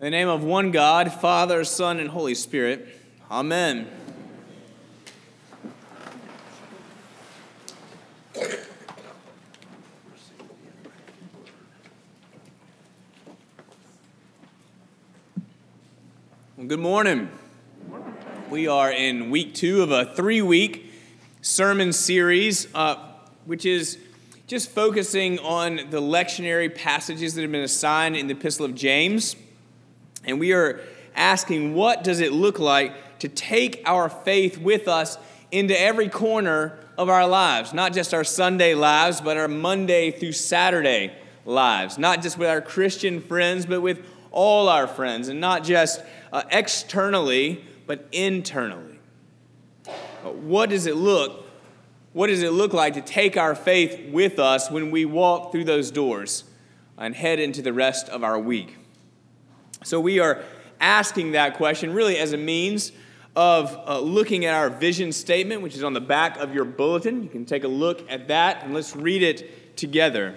In the name of one God, Father, Son, and Holy Spirit. Amen. Well, good morning. We are in week two of a three week sermon series, uh, which is just focusing on the lectionary passages that have been assigned in the Epistle of James. And we are asking, what does it look like to take our faith with us into every corner of our lives? Not just our Sunday lives, but our Monday through Saturday lives. Not just with our Christian friends, but with all our friends, and not just uh, externally, but internally. What does it look? What does it look like to take our faith with us when we walk through those doors and head into the rest of our week? So we are asking that question really as a means of uh, looking at our vision statement, which is on the back of your bulletin. You can take a look at that and let's read it together.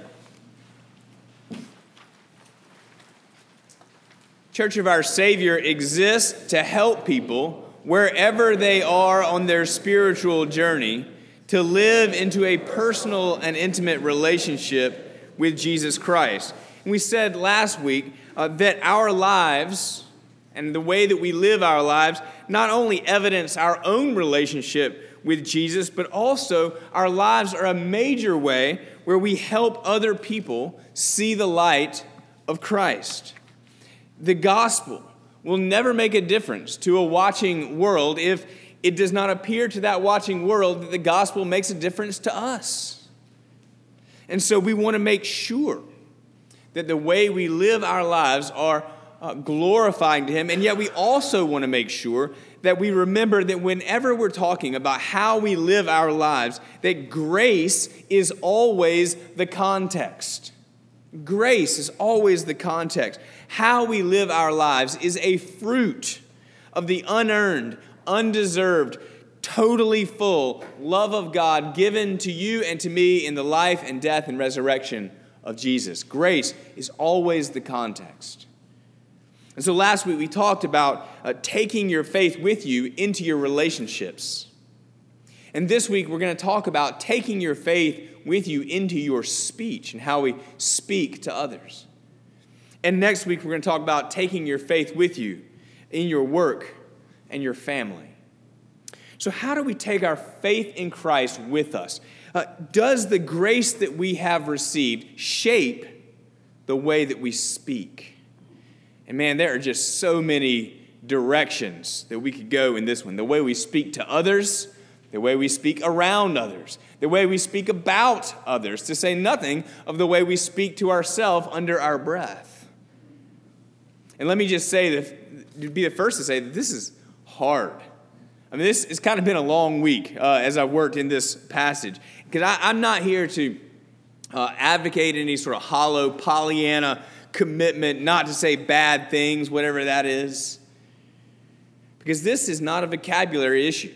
Church of Our Savior exists to help people wherever they are on their spiritual journey to live into a personal and intimate relationship with Jesus Christ. And we said last week uh, that our lives and the way that we live our lives not only evidence our own relationship with Jesus, but also our lives are a major way where we help other people see the light of Christ the gospel will never make a difference to a watching world if it does not appear to that watching world that the gospel makes a difference to us. And so we want to make sure that the way we live our lives are uh, glorifying to Him, and yet we also want to make sure that we remember that whenever we're talking about how we live our lives, that grace is always the context. Grace is always the context. How we live our lives is a fruit of the unearned, undeserved, totally full love of God given to you and to me in the life and death and resurrection of Jesus. Grace is always the context. And so last week we talked about uh, taking your faith with you into your relationships. And this week we're going to talk about taking your faith with you into your speech and how we speak to others. And next week, we're going to talk about taking your faith with you in your work and your family. So, how do we take our faith in Christ with us? Uh, does the grace that we have received shape the way that we speak? And man, there are just so many directions that we could go in this one. The way we speak to others, the way we speak around others, the way we speak about others, to say nothing of the way we speak to ourselves under our breath. And let me just say that, be the first to say that this is hard. I mean, this has kind of been a long week uh, as I've worked in this passage. Because I'm not here to uh, advocate any sort of hollow Pollyanna commitment not to say bad things, whatever that is. Because this is not a vocabulary issue.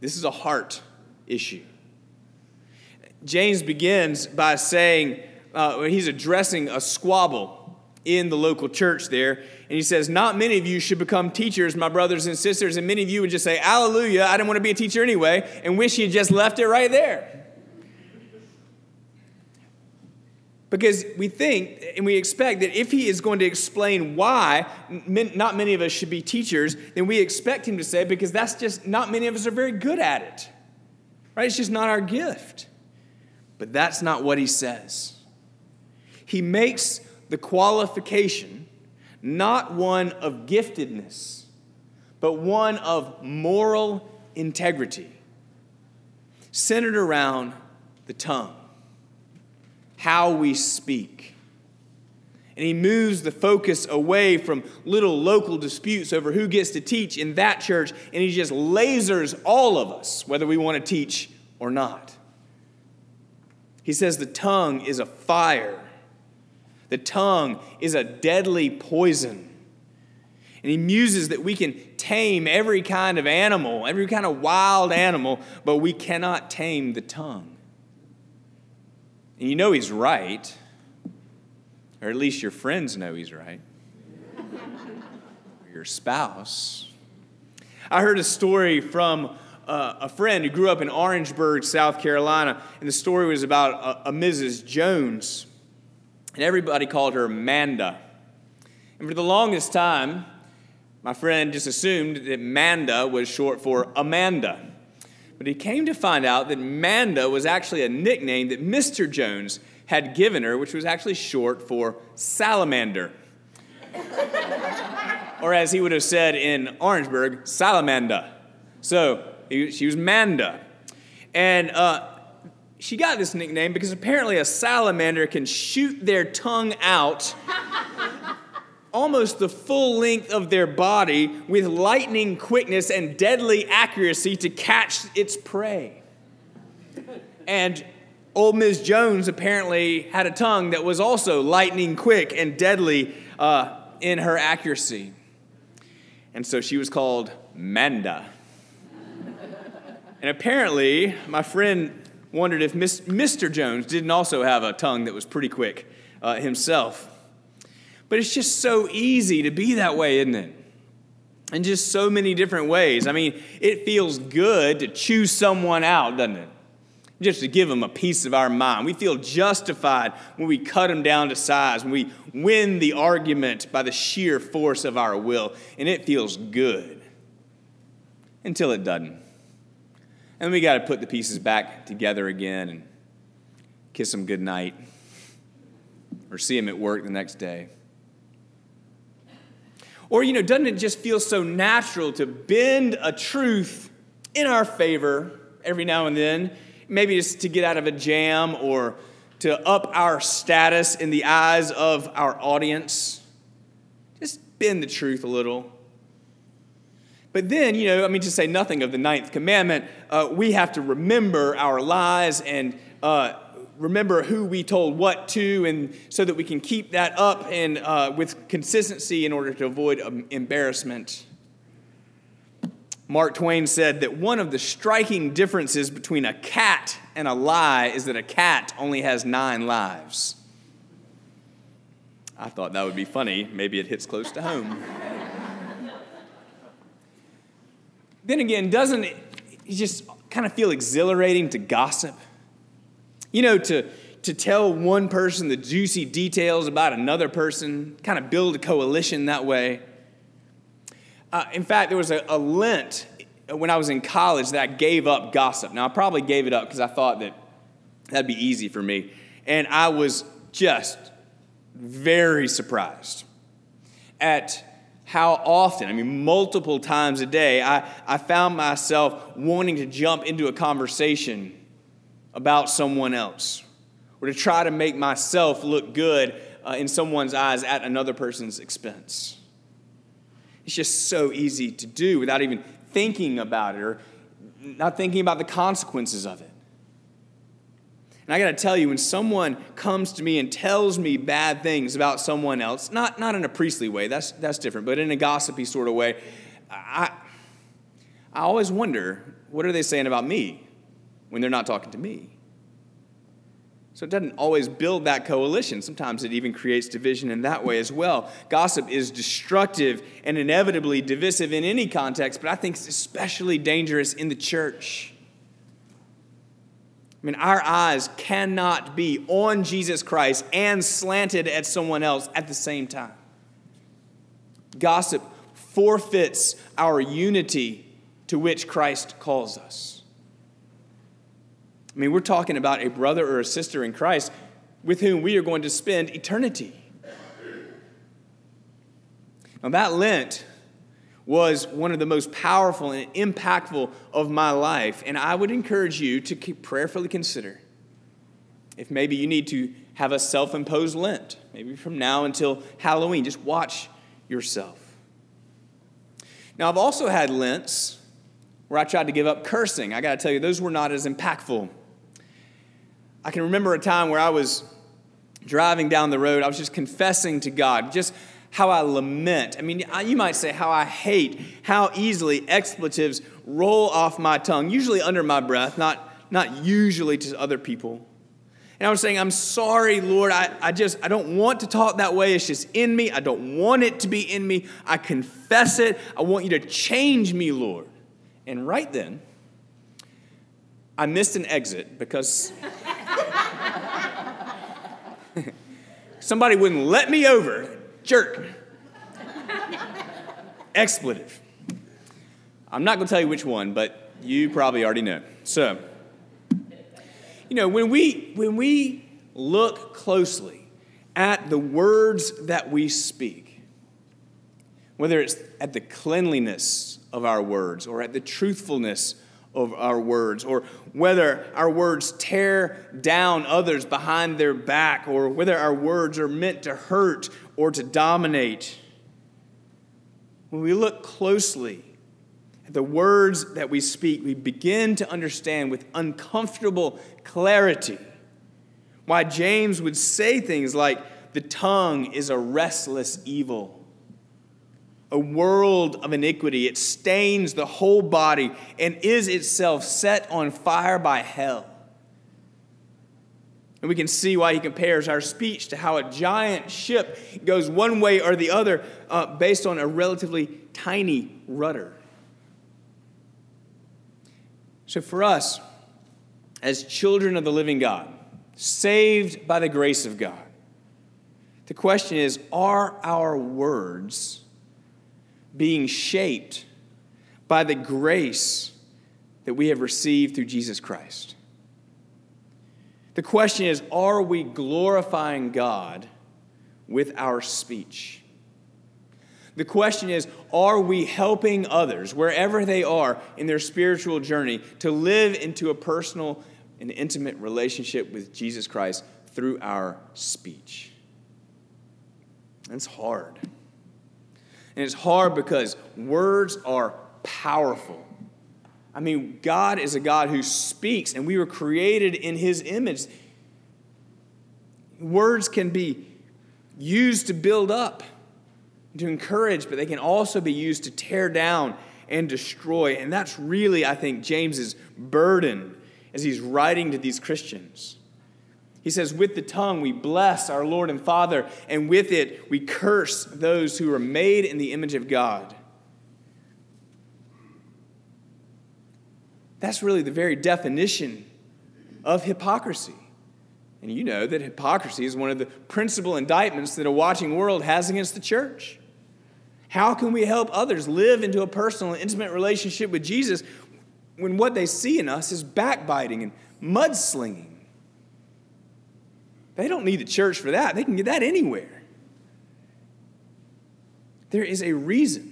This is a heart issue. James begins by saying, uh, he's addressing a squabble in the local church there. And he says, Not many of you should become teachers, my brothers and sisters. And many of you would just say, Hallelujah, I didn't want to be a teacher anyway, and wish he had just left it right there. Because we think and we expect that if he is going to explain why not many of us should be teachers, then we expect him to say, because that's just not many of us are very good at it. Right? It's just not our gift. But that's not what he says. He makes the qualification not one of giftedness, but one of moral integrity, centered around the tongue how we speak. And he moves the focus away from little local disputes over who gets to teach in that church, and he just lasers all of us, whether we want to teach or not. He says the tongue is a fire, the tongue is a deadly poison. And he muses that we can tame every kind of animal, every kind of wild animal, but we cannot tame the tongue. And you know he's right, or at least your friends know he's right. or your spouse. I heard a story from uh, a friend who grew up in Orangeburg, South Carolina, and the story was about a, a Mrs. Jones, and everybody called her Manda. And for the longest time, my friend just assumed that Manda was short for Amanda. But he came to find out that Manda was actually a nickname that Mr. Jones had given her, which was actually short for salamander. or as he would have said in Orangeburg, salamanda. So she was Manda. And uh, she got this nickname because apparently a salamander can shoot their tongue out almost the full length of their body with lightning quickness and deadly accuracy to catch its prey. And old Ms. Jones apparently had a tongue that was also lightning quick and deadly uh, in her accuracy. And so she was called Manda. and apparently, my friend wondered if Mr. Jones didn't also have a tongue that was pretty quick uh, himself. But it's just so easy to be that way, isn't it? In just so many different ways. I mean, it feels good to choose someone out, doesn't it? Just to give them a piece of our mind. We feel justified when we cut them down to size, when we win the argument by the sheer force of our will, and it feels good until it doesn't. And we got to put the pieces back together again and kiss them goodnight or see them at work the next day. Or, you know, doesn't it just feel so natural to bend a truth in our favor every now and then? Maybe just to get out of a jam or to up our status in the eyes of our audience. Just bend the truth a little. But then, you know, I mean, to say nothing of the ninth commandment, uh, we have to remember our lies and uh, remember who we told what to, and so that we can keep that up and uh, with consistency in order to avoid um, embarrassment. Mark Twain said that one of the striking differences between a cat and a lie is that a cat only has nine lives. I thought that would be funny. Maybe it hits close to home. Then again, doesn't it just kind of feel exhilarating to gossip? You know, to, to tell one person the juicy details about another person, kind of build a coalition that way. Uh, in fact, there was a, a Lent when I was in college that I gave up gossip. Now, I probably gave it up because I thought that that'd be easy for me. And I was just very surprised at how often, I mean, multiple times a day, I, I found myself wanting to jump into a conversation about someone else or to try to make myself look good uh, in someone's eyes at another person's expense. It's just so easy to do without even thinking about it or not thinking about the consequences of it. And I got to tell you, when someone comes to me and tells me bad things about someone else, not, not in a priestly way, that's, that's different, but in a gossipy sort of way, I, I always wonder what are they saying about me? when they're not talking to me. So it doesn't always build that coalition. Sometimes it even creates division in that way as well. Gossip is destructive and inevitably divisive in any context, but I think it's especially dangerous in the church. I mean, our eyes cannot be on Jesus Christ and slanted at someone else at the same time. Gossip forfeits our unity to which Christ calls us. I mean, we're talking about a brother or a sister in Christ with whom we are going to spend eternity. Now, that Lent was one of the most powerful and impactful of my life, and I would encourage you to prayerfully consider if maybe you need to have a self imposed Lent, maybe from now until Halloween. Just watch yourself. Now, I've also had Lents where I tried to give up cursing. I got to tell you, those were not as impactful. I can remember a time where I was driving down the road, I was just confessing to God just how I lament. I mean, you might say how I hate how easily expletives roll off my tongue, usually under my breath, not, not usually to other people. And I was saying, I'm sorry, Lord. I, I just, I don't want to talk that way. It's just in me. I don't want it to be in me. I confess it. I want you to change me, Lord. And right then, I missed an exit because somebody wouldn't let me over. Jerk. Expletive. I'm not going to tell you which one, but you probably already know. So, you know, when we when we look closely at the words that we speak, whether it's at the cleanliness of our words or at the truthfulness of our words, or whether our words tear down others behind their back, or whether our words are meant to hurt or to dominate. When we look closely at the words that we speak, we begin to understand with uncomfortable clarity why James would say things like, The tongue is a restless evil a world of iniquity. It stains the whole body and is itself set on fire by hell. And we can see why he compares our speech to how a giant ship goes one way or the other uh, based on a relatively tiny rudder. So, for us, as children of the living God, saved by the grace of God, the question is are our words being shaped by the grace that we have received through Jesus Christ. The question is are we glorifying God with our speech? The question is are we helping others, wherever they are in their spiritual journey, to live into a personal and intimate relationship with Jesus Christ through our speech? It's hard. And it's hard because words are powerful. I mean, God is a God who speaks, and we were created in his image. Words can be used to build up, to encourage, but they can also be used to tear down and destroy. And that's really, I think, James's burden as he's writing to these Christians. He says, With the tongue we bless our Lord and Father, and with it we curse those who are made in the image of God. That's really the very definition of hypocrisy. And you know that hypocrisy is one of the principal indictments that a watching world has against the church. How can we help others live into a personal and intimate relationship with Jesus when what they see in us is backbiting and mudslinging? They don't need the church for that, they can get that anywhere. There is a reason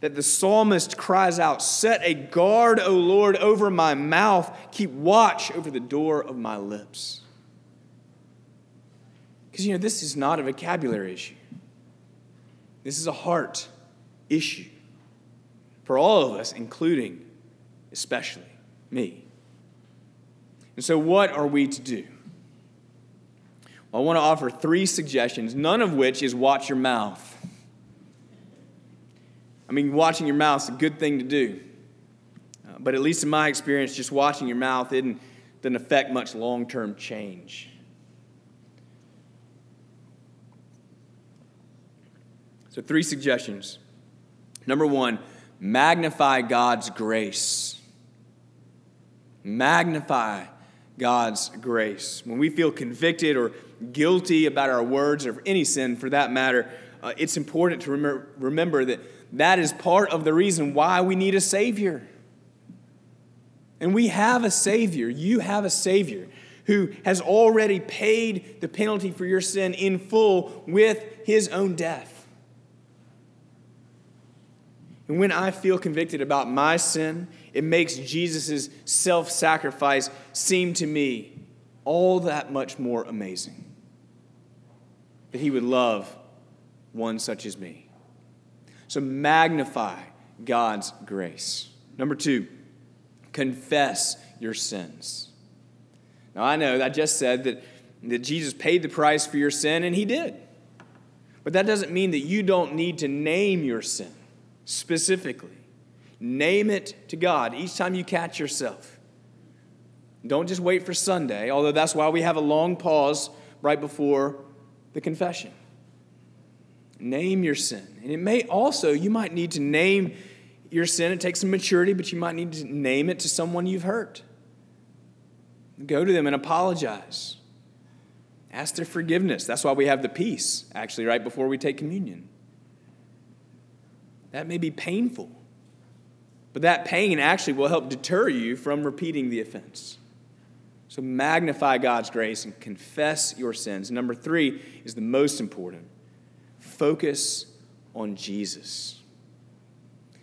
that the psalmist cries out, Set a guard, O Lord, over my mouth, keep watch over the door of my lips. Because, you know, this is not a vocabulary issue, this is a heart issue for all of us, including especially me. And so, what are we to do? I want to offer three suggestions, none of which is watch your mouth. I mean, watching your mouth is a good thing to do. Uh, but at least in my experience, just watching your mouth didn't, didn't affect much long term change. So, three suggestions. Number one, magnify God's grace. Magnify God's grace. When we feel convicted or guilty about our words or any sin for that matter, uh, it's important to remember, remember that that is part of the reason why we need a Savior. And we have a Savior. You have a Savior who has already paid the penalty for your sin in full with his own death. And when I feel convicted about my sin, it makes Jesus' self sacrifice seem to me all that much more amazing that he would love one such as me. So magnify God's grace. Number two, confess your sins. Now, I know I just said that, that Jesus paid the price for your sin, and he did. But that doesn't mean that you don't need to name your sin specifically. Name it to God each time you catch yourself. Don't just wait for Sunday, although that's why we have a long pause right before the confession. Name your sin. And it may also, you might need to name your sin. It takes some maturity, but you might need to name it to someone you've hurt. Go to them and apologize. Ask their forgiveness. That's why we have the peace, actually, right before we take communion. That may be painful, but that pain actually will help deter you from repeating the offense. So magnify God's grace and confess your sins. Number three is the most important focus on Jesus.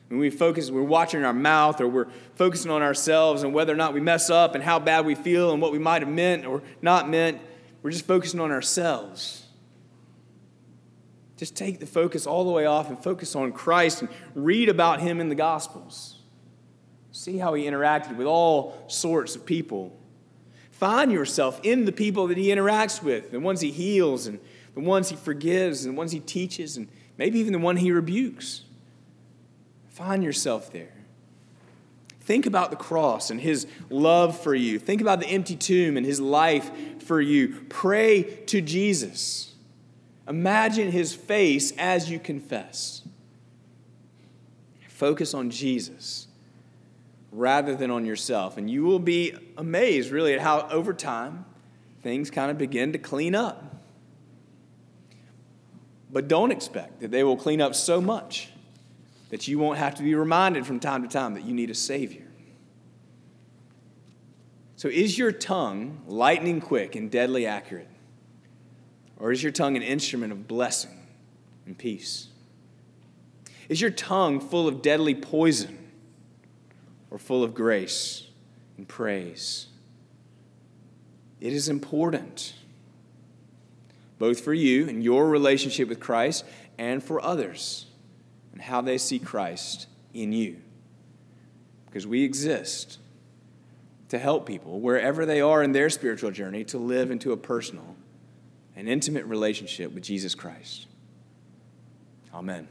When we focus, we're watching our mouth or we're focusing on ourselves and whether or not we mess up and how bad we feel and what we might have meant or not meant, we're just focusing on ourselves. Just take the focus all the way off and focus on Christ and read about him in the Gospels. See how he interacted with all sorts of people. Find yourself in the people that he interacts with, the ones he heals and the ones he forgives and the ones he teaches and maybe even the one he rebukes. Find yourself there. Think about the cross and his love for you. Think about the empty tomb and his life for you. Pray to Jesus. Imagine his face as you confess. Focus on Jesus rather than on yourself. And you will be amazed, really, at how over time things kind of begin to clean up. But don't expect that they will clean up so much that you won't have to be reminded from time to time that you need a Savior. So, is your tongue lightning quick and deadly accurate? Or is your tongue an instrument of blessing and peace? Is your tongue full of deadly poison or full of grace and praise? It is important, both for you and your relationship with Christ and for others and how they see Christ in you. Because we exist to help people wherever they are in their spiritual journey to live into a personal and intimate relationship with Jesus Christ. Amen.